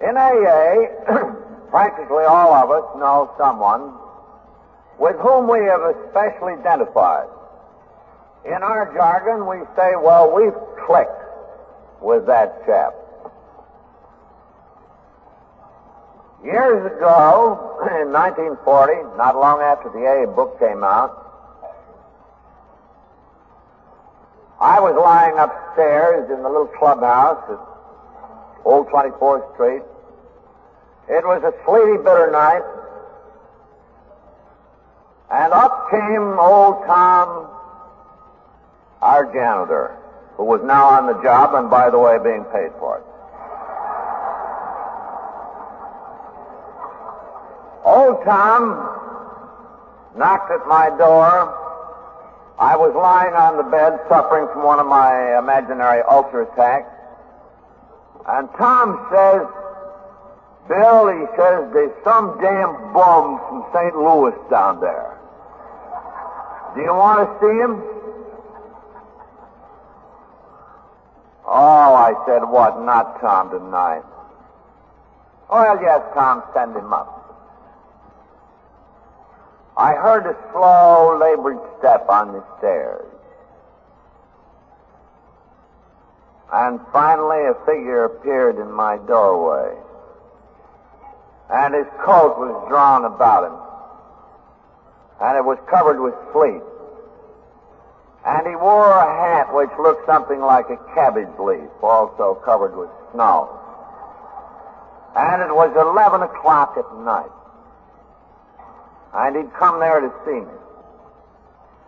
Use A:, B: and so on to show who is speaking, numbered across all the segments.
A: In AA, practically all of us know someone with whom we have especially identified. In our jargon, we say, well, we've clicked with that chap. Years ago, in 1940, not long after the AA book came out, I was lying upstairs in the little clubhouse at Old 24th Street. It was a sleety, bitter night, and up came old Tom, our janitor, who was now on the job and, by the way, being paid for it. Old Tom knocked at my door. I was lying on the bed suffering from one of my imaginary ulcer attacks. And Tom says, Bill, he says, there's some damn bum from St. Louis down there. Do you want to see him? Oh, I said, what? Not Tom tonight. Well, yes, Tom, send him up. I heard a slow, labored step on the stairs. And finally, a figure appeared in my doorway. And his coat was drawn about him. And it was covered with sleet. And he wore a hat which looked something like a cabbage leaf, also covered with snow. And it was 11 o'clock at night. And he'd come there to see me.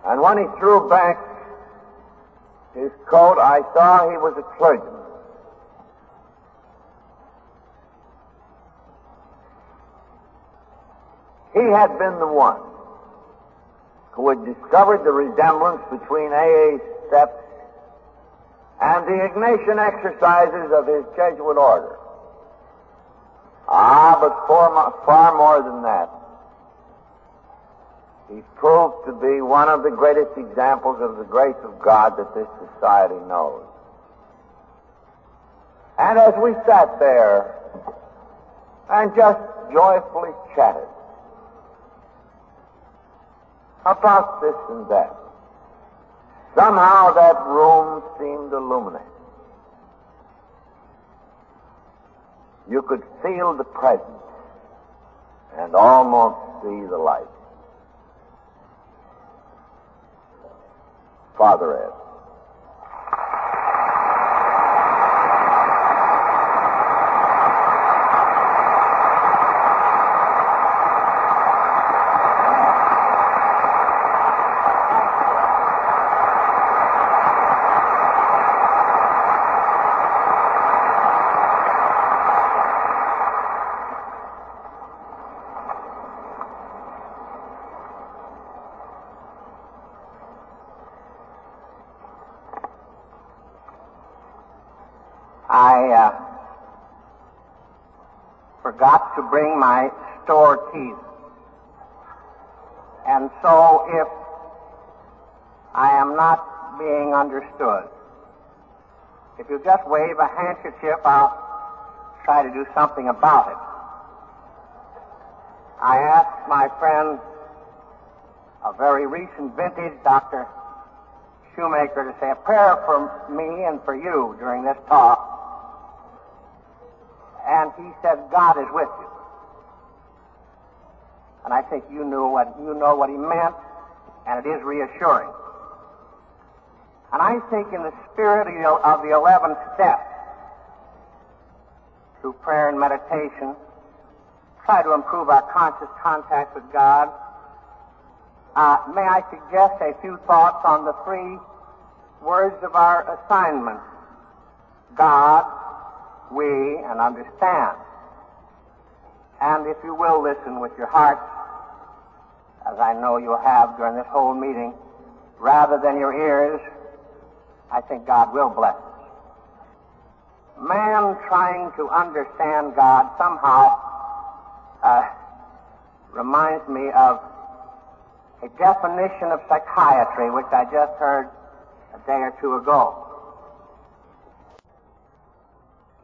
A: And when he threw back his coat, I saw he was a clergyman. He had been the one who had discovered the resemblance between AA steps and the Ignatian exercises of his Jesuit order. Ah, but far, far more than that. He proved to be one of the greatest examples of the grace of God that this society knows. And as we sat there and just joyfully chatted about this and that, somehow that room seemed illuminated. You could feel the presence and almost see the light. Father Ed.
B: I uh, forgot to bring my store keys. And so if I am not being understood, if you just wave a handkerchief, I'll try to do something about it. I asked my friend, a very recent vintage, Dr. Shoemaker, to say a prayer for me and for you during this talk he said, God is with you. And I think you knew what you know what he meant, and it is reassuring. And I think in the spirit of the, of the eleven steps, through prayer and meditation, try to improve our conscious contact with God. Uh, may I suggest a few thoughts on the three words of our assignment? God, we, and understand. And if you will listen with your heart, as I know you have during this whole meeting, rather than your ears, I think God will bless us. Man trying to understand God somehow uh, reminds me of a definition of psychiatry, which I just heard a day or two ago.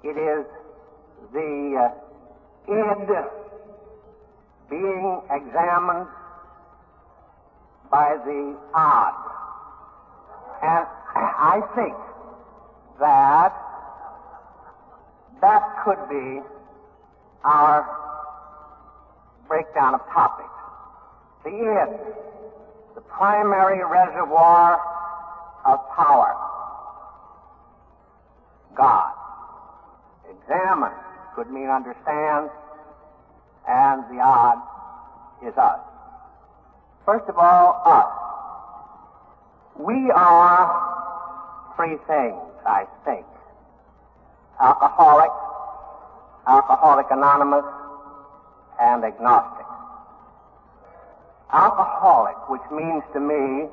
B: It is the uh, id being examined by the odd. And I think that that could be our breakdown of topics. The id, the primary reservoir of power. God. Examine could mean understand, and the odd is us. First of all, us. We are three things, I think. Alcoholic, Alcoholic Anonymous, and agnostic. Alcoholic, which means to me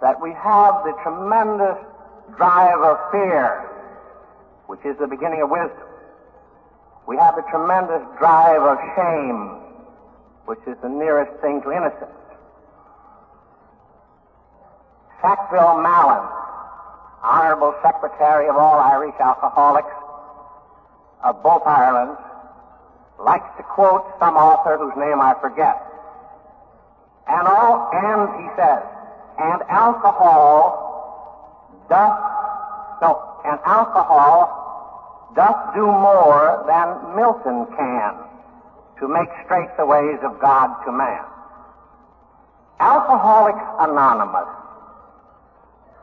B: that we have the tremendous drive of fear, which is the beginning of wisdom. We have the tremendous drive of shame, which is the nearest thing to innocence. Sackville Mallon, Honorable Secretary of all Irish alcoholics of both Irelands, likes to quote some author whose name I forget. And all, and he says, and alcohol doth, no, and alcohol doth do more than Milton can to make straight the ways of God to man. Alcoholics Anonymous,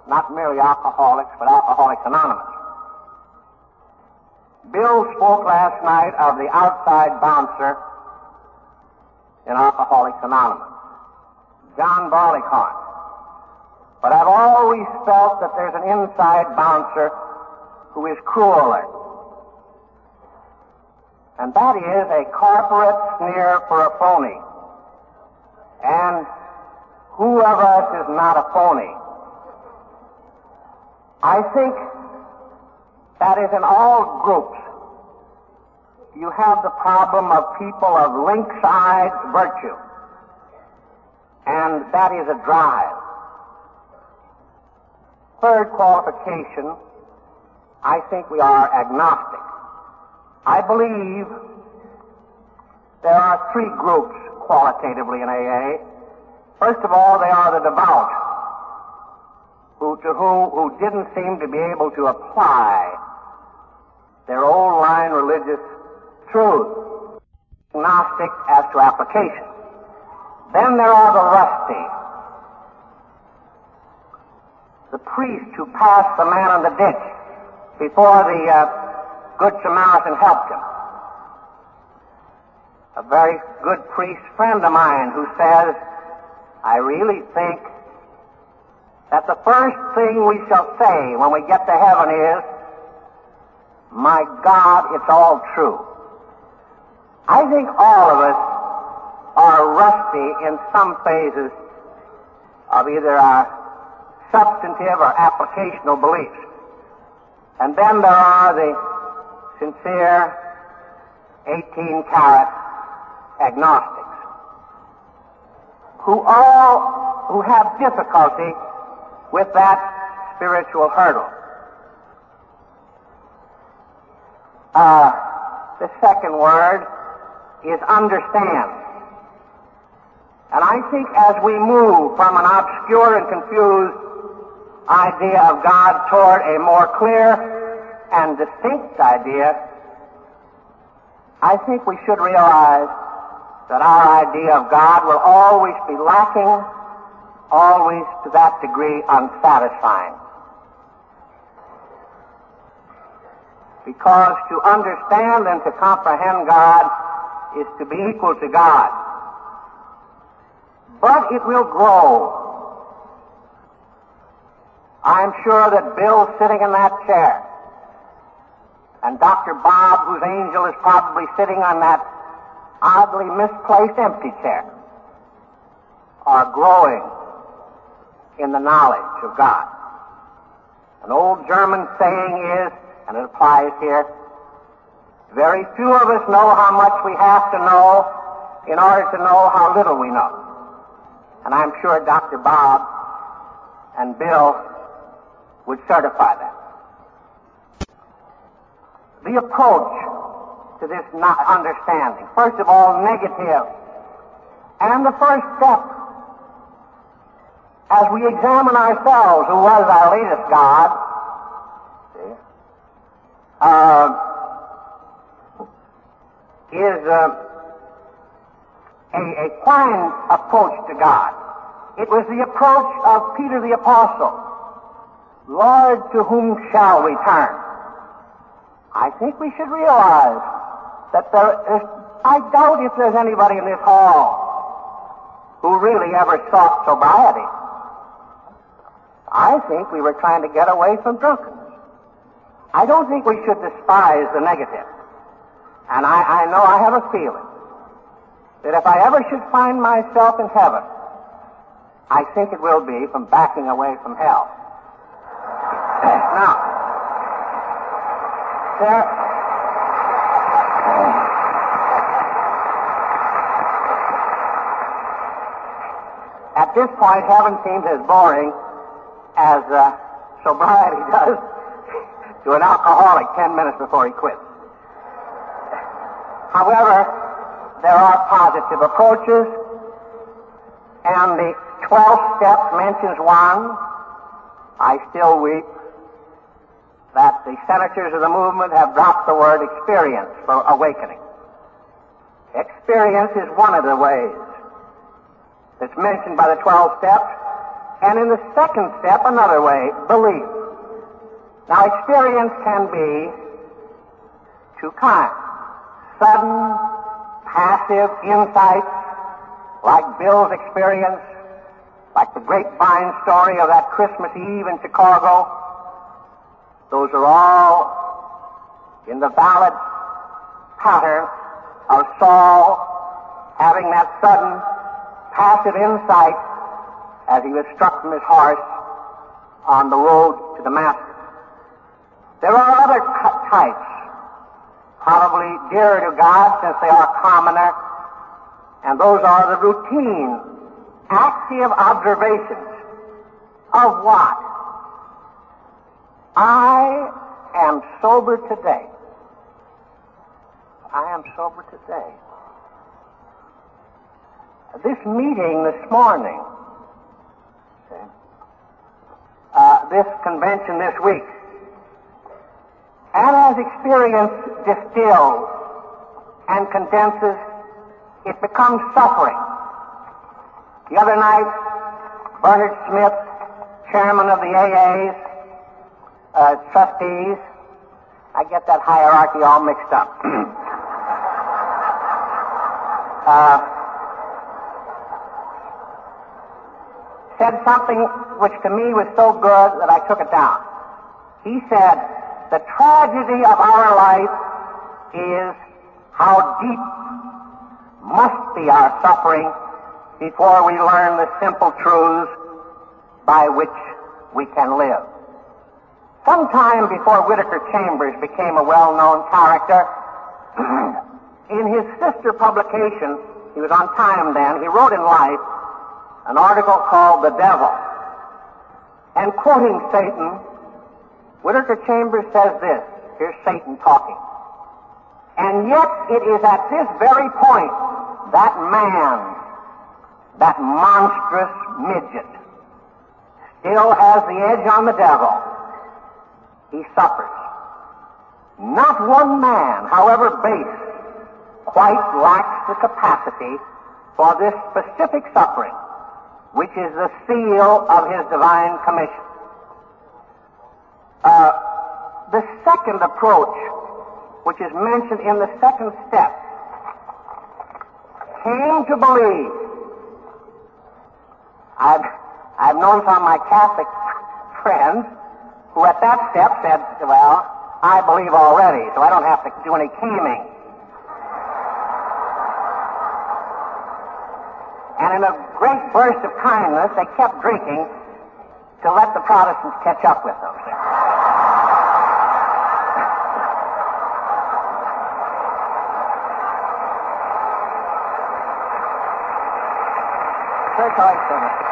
B: not merely alcoholics, but Alcoholics Anonymous. Bill spoke last night of the outside bouncer in Alcoholics Anonymous, John Barleycorn. But I've always felt that there's an inside bouncer who is crueler. And that is a corporate sneer for a phony. And who of us is not a phony? I think that is in all groups. You have the problem of people of lynx-eyed virtue. And that is a drive. Third qualification, I think we are agnostic. I believe there are three groups qualitatively in AA. First of all, they are the devout, who, to whom, who didn't seem to be able to apply their old line religious truth, agnostic as to application. Then there are the rusty, the priest who passed the man in the ditch before the uh, Good Samaritan helped him. A very good priest friend of mine who says, I really think that the first thing we shall say when we get to heaven is, My God, it's all true. I think all of us are rusty in some phases of either our substantive or applicational beliefs. And then there are the sincere 18 carat agnostics who all who have difficulty with that spiritual hurdle. Uh, the second word is understand. And I think as we move from an obscure and confused idea of God toward a more clear and distinct idea, I think we should realize that our idea of God will always be lacking, always to that degree unsatisfying. Because to understand and to comprehend God is to be equal to God. But it will grow. I'm sure that Bill's sitting in that chair. And Dr. Bob, whose angel is probably sitting on that oddly misplaced empty chair, are growing in the knowledge of God. An old German saying is, and it applies here, very few of us know how much we have to know in order to know how little we know. And I'm sure Dr. Bob and Bill would certify that. The approach to this not understanding. First of all, negative. And the first step, as we examine ourselves, who was our latest God, uh, is uh, a, a fine approach to God. It was the approach of Peter the Apostle. Lord, to whom shall we turn? I think we should realize that there is, I doubt if there's anybody in this hall who really ever sought sobriety. I think we were trying to get away from drunkenness. I don't think we should despise the negative. And I, I know I have a feeling that if I ever should find myself in heaven, I think it will be from backing away from hell. now, at this point, heaven seems as boring as uh, sobriety does to an alcoholic ten minutes before he quits. However, there are positive approaches, and the 12 steps mentions one. I still weep that the senators of the movement have dropped the word experience for awakening. Experience is one of the ways that's mentioned by the 12 steps, and in the second step, another way, belief. Now, experience can be two kinds. Sudden, passive insights, like Bill's experience, like the grapevine story of that Christmas Eve in Chicago. Those are all in the valid pattern of Saul having that sudden, passive insight as he was struck from his horse on the road to Damascus. There are other types, probably dearer to God since they are commoner, and those are the routine, active observations of what? I am sober today. I am sober today. This meeting this morning, uh, this convention this week, and as experience distills and condenses, it becomes suffering. The other night, Bernard Smith, chairman of the AA's uh, trustees, I get that hierarchy all mixed up. uh, said something which to me was so good that I took it down. He said, the tragedy of our life is how deep must be our suffering before we learn the simple truths by which we can live. Sometime before Whittaker Chambers became a well-known character, in his sister publication, he was on time then, he wrote in Life an article called The Devil. And quoting Satan, Whittaker Chambers says this. Here's Satan talking. And yet it is at this very point that man, that monstrous midget, still has the edge on the devil. He suffers. Not one man, however base, quite lacks the capacity for this specific suffering, which is the seal of his divine commission. Uh, the second approach, which is mentioned in the second step, came to believe. I've, I've known some of my Catholic friends who at that step said, well, I believe already, so I don't have to do any caming. And in a great burst of kindness, they kept drinking to let the Protestants catch up with them. Church Oyster.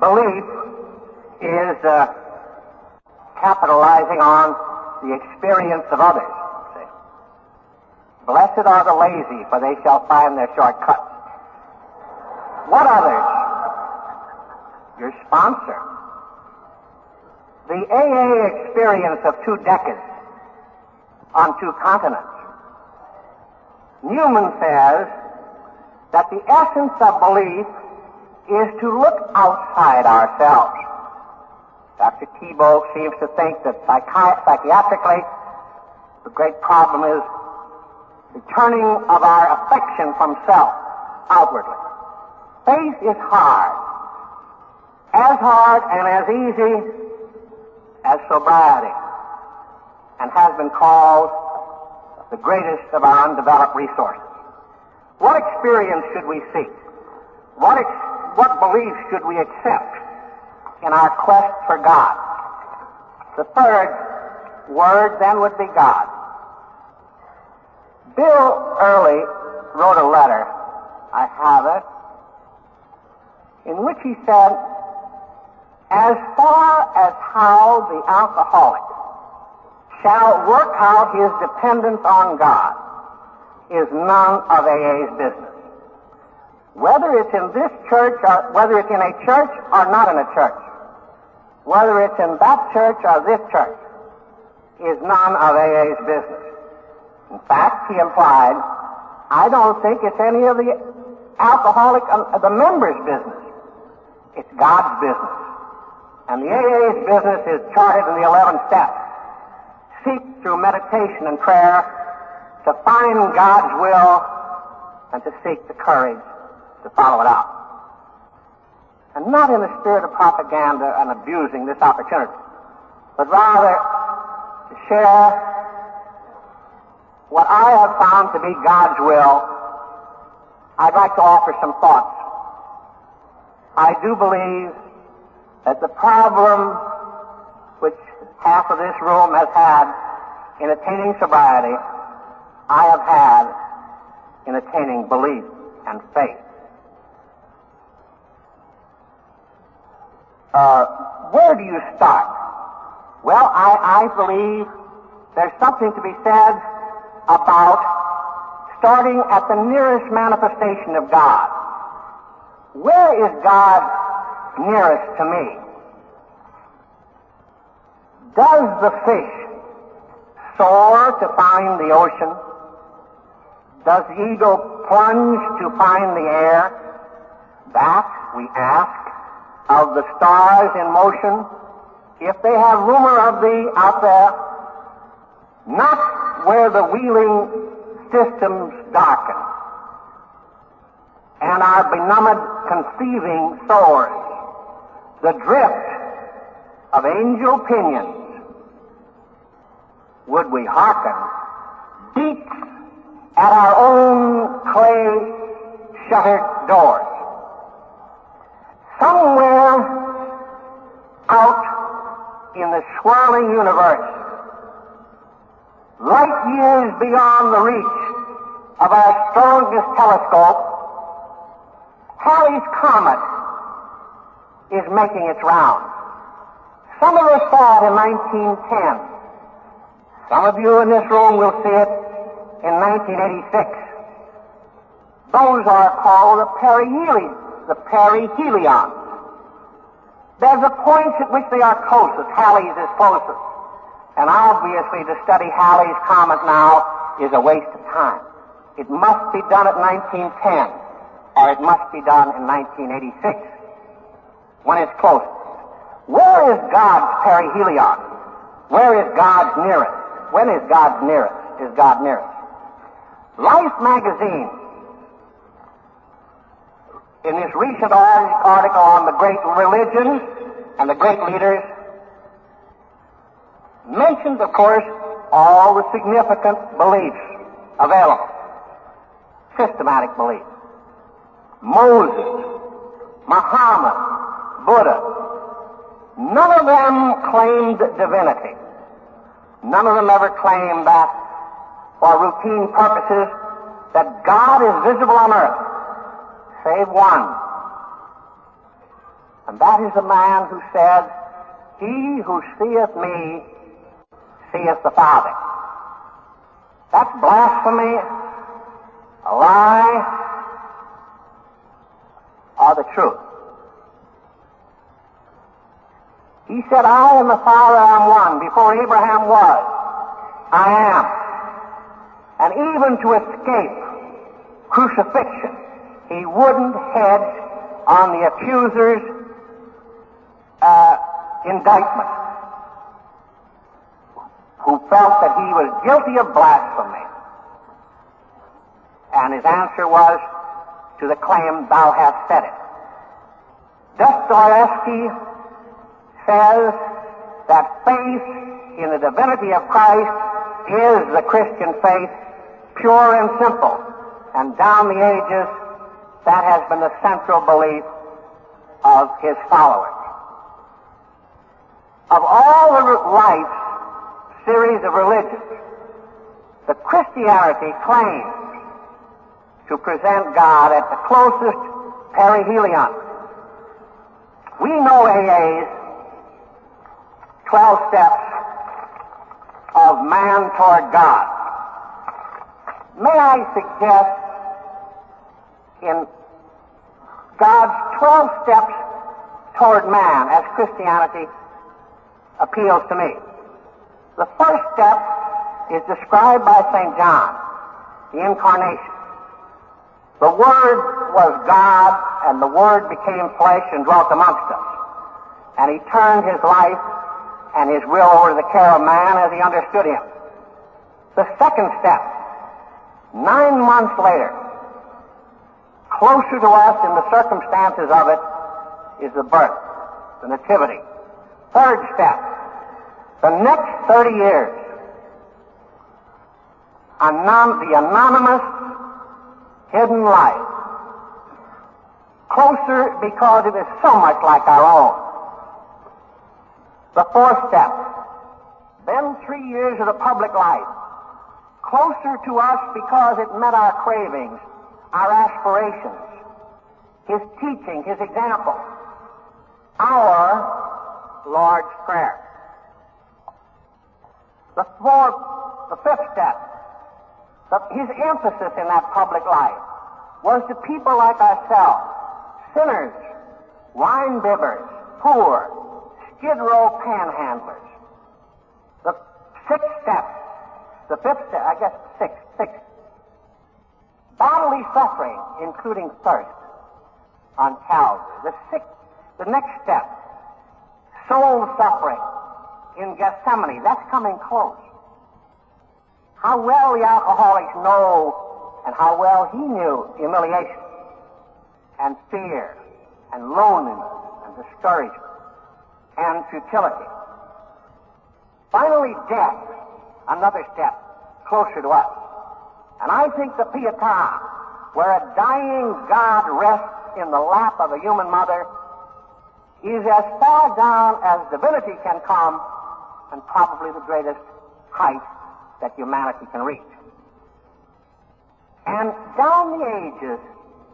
B: Belief is uh, capitalizing on the experience of others. See? Blessed are the lazy, for they shall find their shortcuts. What others? Your sponsor. The AA experience of two decades on two continents. Newman says that the essence of belief is to look outside ourselves. Dr. Tiebout seems to think that psychi- psychiatrically, the great problem is the turning of our affection from self outwardly. Faith is hard. As hard and as easy as sobriety. And has been called the greatest of our undeveloped resources. What experience should we seek? What, ex- what beliefs should we accept in our quest for God? The third word then would be God. Bill Early wrote a letter, I have it, in which he said, as far as how the alcoholic shall work out his dependence on God is none of AA's business. Whether it's in this church or whether it's in a church or not in a church, whether it's in that church or this church, is none of AA's business. In fact, he implied, I don't think it's any of the alcoholic, uh, the members' business. It's God's business. And the AA's business is charted in the 11 steps. Seek through meditation and prayer to find God's will and to seek the courage to follow it out. And not in the spirit of propaganda and abusing this opportunity, but rather to share what I have found to be God's will. I'd like to offer some thoughts. I do believe that the problem which half of this room has had in attaining sobriety, I have had in attaining belief and faith. Uh, where do you start? Well, I, I believe there's something to be said about starting at the nearest manifestation of God. Where is God nearest to me? Does the fish soar to find the ocean? Does the eagle plunge to find the air? That, we ask, of the stars in motion, if they have rumor of thee out there, not where the wheeling systems darken, and our benumbed conceiving soars, the drift of angel pinions, would we hearken, beats at our own clay shuttered doors. Somewhere out in the universe, light years beyond the reach of our strongest telescope, Halley's Comet is making its rounds. Some of us saw it in 1910. Some of you in this room will see it in 1986. Those are called the perihelion, the perihelions. There's a point at which they are closest. Halley's is closest. And obviously to study Halley's comet now is a waste of time. It must be done at 1910, or it must be done in 1986, when it's closest. Where is God's perihelion? Where is God's nearest? When is God's nearest? Is God nearest? Life magazine, in this recent article on the great religions and the great leaders, mentioned, of course, all the significant beliefs available. Systematic beliefs. Moses, Muhammad, Buddha, none of them claimed divinity. None of them ever claimed that for routine purposes that God is visible on earth, save one. And that is a man who said He who seeth me seeth the Father. That's blasphemy, a lie, or the truth. He said, I and the Father am one. Before Abraham was, I am. And even to escape crucifixion, he wouldn't hedge on the accuser's uh, indictment, who felt that he was guilty of blasphemy. And his answer was to the claim, Thou hast said it. Dostoevsky says that faith in the divinity of Christ is the Christian faith, pure and simple. And down the ages, that has been the central belief of his followers. Of all the life's series of religions, the Christianity claims to present God at the closest perihelion. We know AA's 12 steps of man toward God. May I suggest in God's 12 steps toward man as Christianity appeals to me. The first step is described by St. John, the incarnation. The Word was God, and the Word became flesh and dwelt amongst us. And he turned his life and his will over to the care of man as he understood him. The second step, nine months later, closer to us in the circumstances of it, is the birth, the nativity. Third step, the next 30 years, anon- the anonymous hidden life. Closer because it is so much like our own. The fourth step. Then three years of the public life. Closer to us because it met our cravings, our aspirations, His teaching, His example. Our Lord's Prayer. The fourth, the fifth step. The, his emphasis in that public life was to people like ourselves, sinners, wine bibbers, poor, skid row panhandlers. The sixth step, the fifth step, I guess sixth, sixth, bodily suffering, including thirst on Calvary. The sixth, the next step, soul suffering in Gethsemane. That's coming close. How well the alcoholics know and how well he knew humiliation and fear and loneliness and discouragement and futility. Finally, death, another step closer to us. And I think the Pietà, where a dying God rests in the lap of a human mother, is as far down as divinity can come and probably the greatest height that humanity can reach. And down the ages,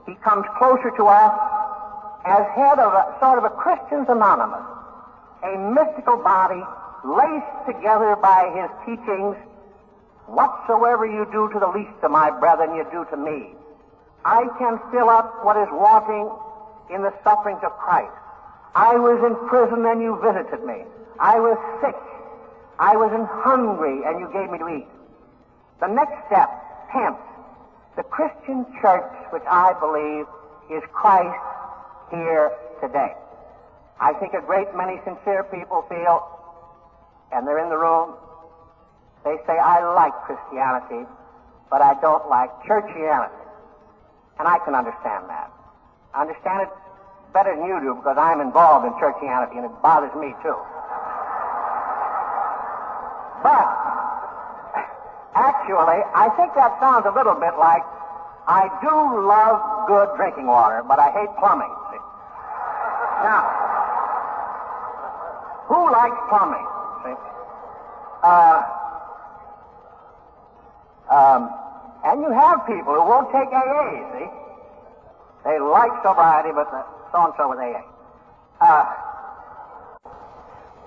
B: he comes closer to us as head of a sort of a Christians Anonymous, a mystical body laced together by his teachings. Whatsoever you do to the least of my brethren, you do to me. I can fill up what is wanting in the sufferings of Christ. I was in prison and you visited me. I was sick I was in hungry and you gave me to eat. The next step, tenth, the Christian church, which I believe is Christ here today. I think a great many sincere people feel, and they're in the room, they say, I like Christianity, but I don't like churchianity. And I can understand that. I understand it better than you do because I'm involved in churchianity and it bothers me too. But actually, I think that sounds a little bit like I do love good drinking water, but I hate plumbing. See? Now, who likes plumbing? See? Uh, um, and you have people who won't take AA, see? They like sobriety, but so and so with AA. Uh,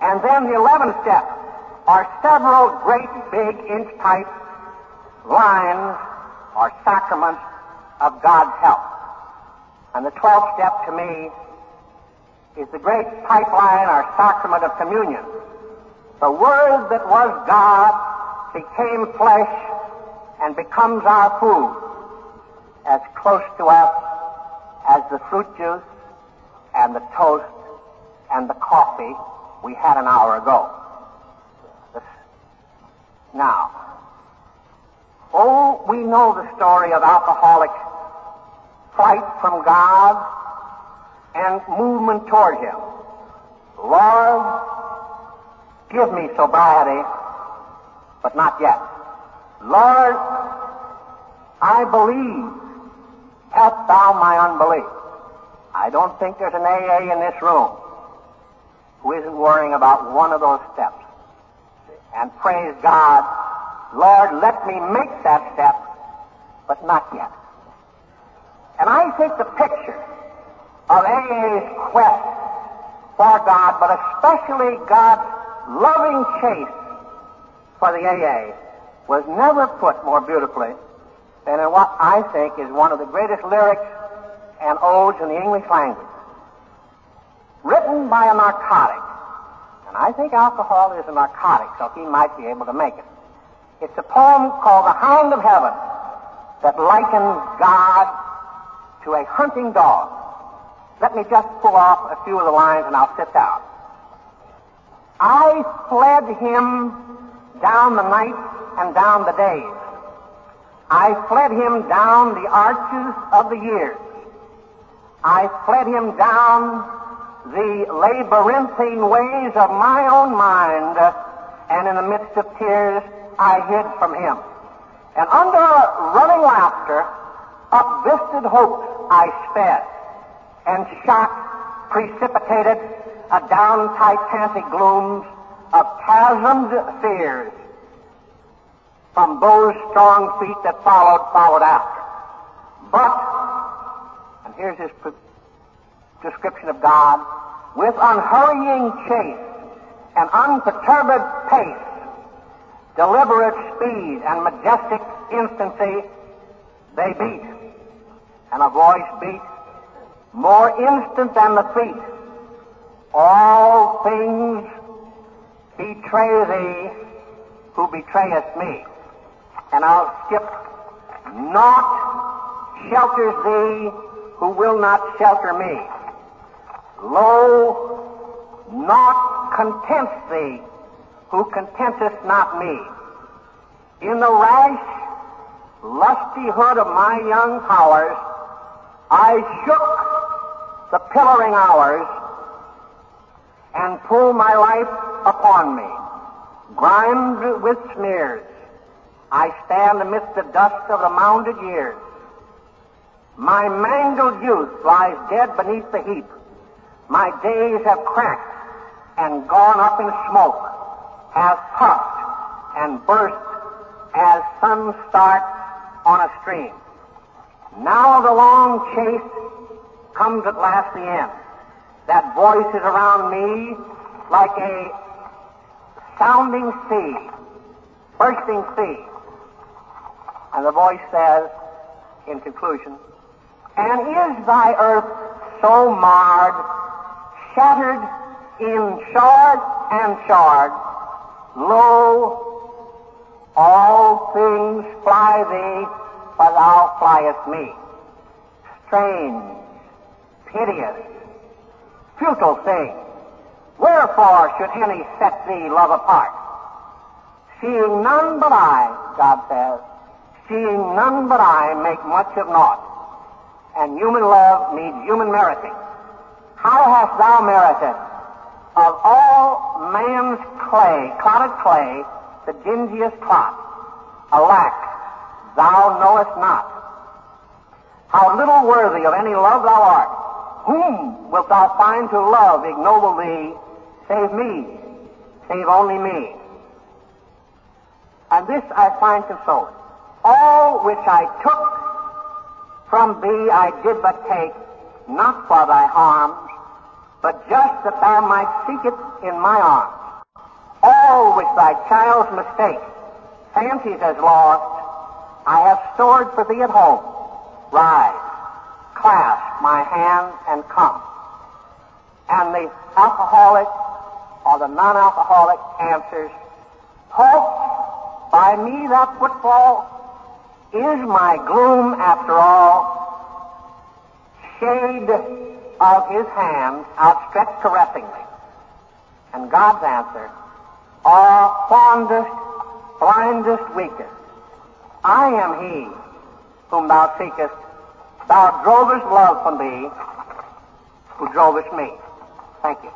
B: and then the eleventh step are several great big inch type lines or sacraments of God's help. And the twelfth step to me is the great pipeline or sacrament of communion. The Word that was God became flesh and becomes our food as close to us as the fruit juice and the toast and the coffee we had an hour ago. Now, oh, we know the story of alcoholic flight from God and movement toward Him. Lord, give me sobriety, but not yet. Lord, I believe. Help thou my unbelief. I don't think there's an AA in this room who isn't worrying about one of those steps. And praise God, Lord, let me make that step, but not yet. And I think the picture of AA's quest for God, but especially God's loving chase for the AA, was never put more beautifully than in what I think is one of the greatest lyrics and odes in the English language. Written by a narcotic. And I think alcohol is a narcotic, so he might be able to make it. It's a poem called The Hound of Heaven that likens God to a hunting dog. Let me just pull off a few of the lines and I'll sit down. I fled him down the night and down the days. I fled him down the arches of the years. I fled him down the labyrinthine ways of my own mind, and in the midst of tears, I hid from him. And under running laughter, up visted hopes I sped, and shot precipitated adown titanic glooms of chasmed fears from those strong feet that followed, followed after. But, and here's his description of God, with unhurrying chase and unperturbed pace, deliberate speed and majestic instancy, they beat, and a voice beat more instant than the feet. All things betray thee who betrayest me. And I'll skip. Naught shelters thee who will not shelter me. Lo, naught contents thee who contenteth not me. In the rash lusty hood of my young powers, I shook the pillaring hours and pulled my life upon me, grimed with smears. I stand amidst the dust of the mounded years. My mangled youth lies dead beneath the heap. My days have cracked and gone up in smoke, have puffed and burst as sun starts on a stream. Now the long chase comes at last the end. That voice is around me like a sounding sea, bursting sea. And the voice says, in conclusion, And is thy earth so marred, shattered in shard and shard? Lo, all things fly thee, but thou fliest me. Strange, piteous, futile thing. Wherefore should any set thee love apart? Seeing none but I, God says, seeing none but I make much of naught, and human love needs human meriting. How hast thou merited of all man's clay, clotted clay, the dingiest clot? Alack, thou knowest not. How little worthy of any love thou art. Whom wilt thou find to love ignoble thee, save me, save only me? And this I find consoling. All which I took from thee I did but take, not for thy harms, but just that thou might seek it in my arms. always thy child's mistake. Fancies as lost, I have stored for thee at home. Rise, clasp my hand, and come. And the alcoholic or the non-alcoholic answers, Halt, by me that footfall is my gloom after all. Shade of his hand outstretched caressingly. And God's answer, Ah, fondest, blindest, weakest, I am he whom thou seekest. Thou drovest love from thee, who drovest me. Thank you.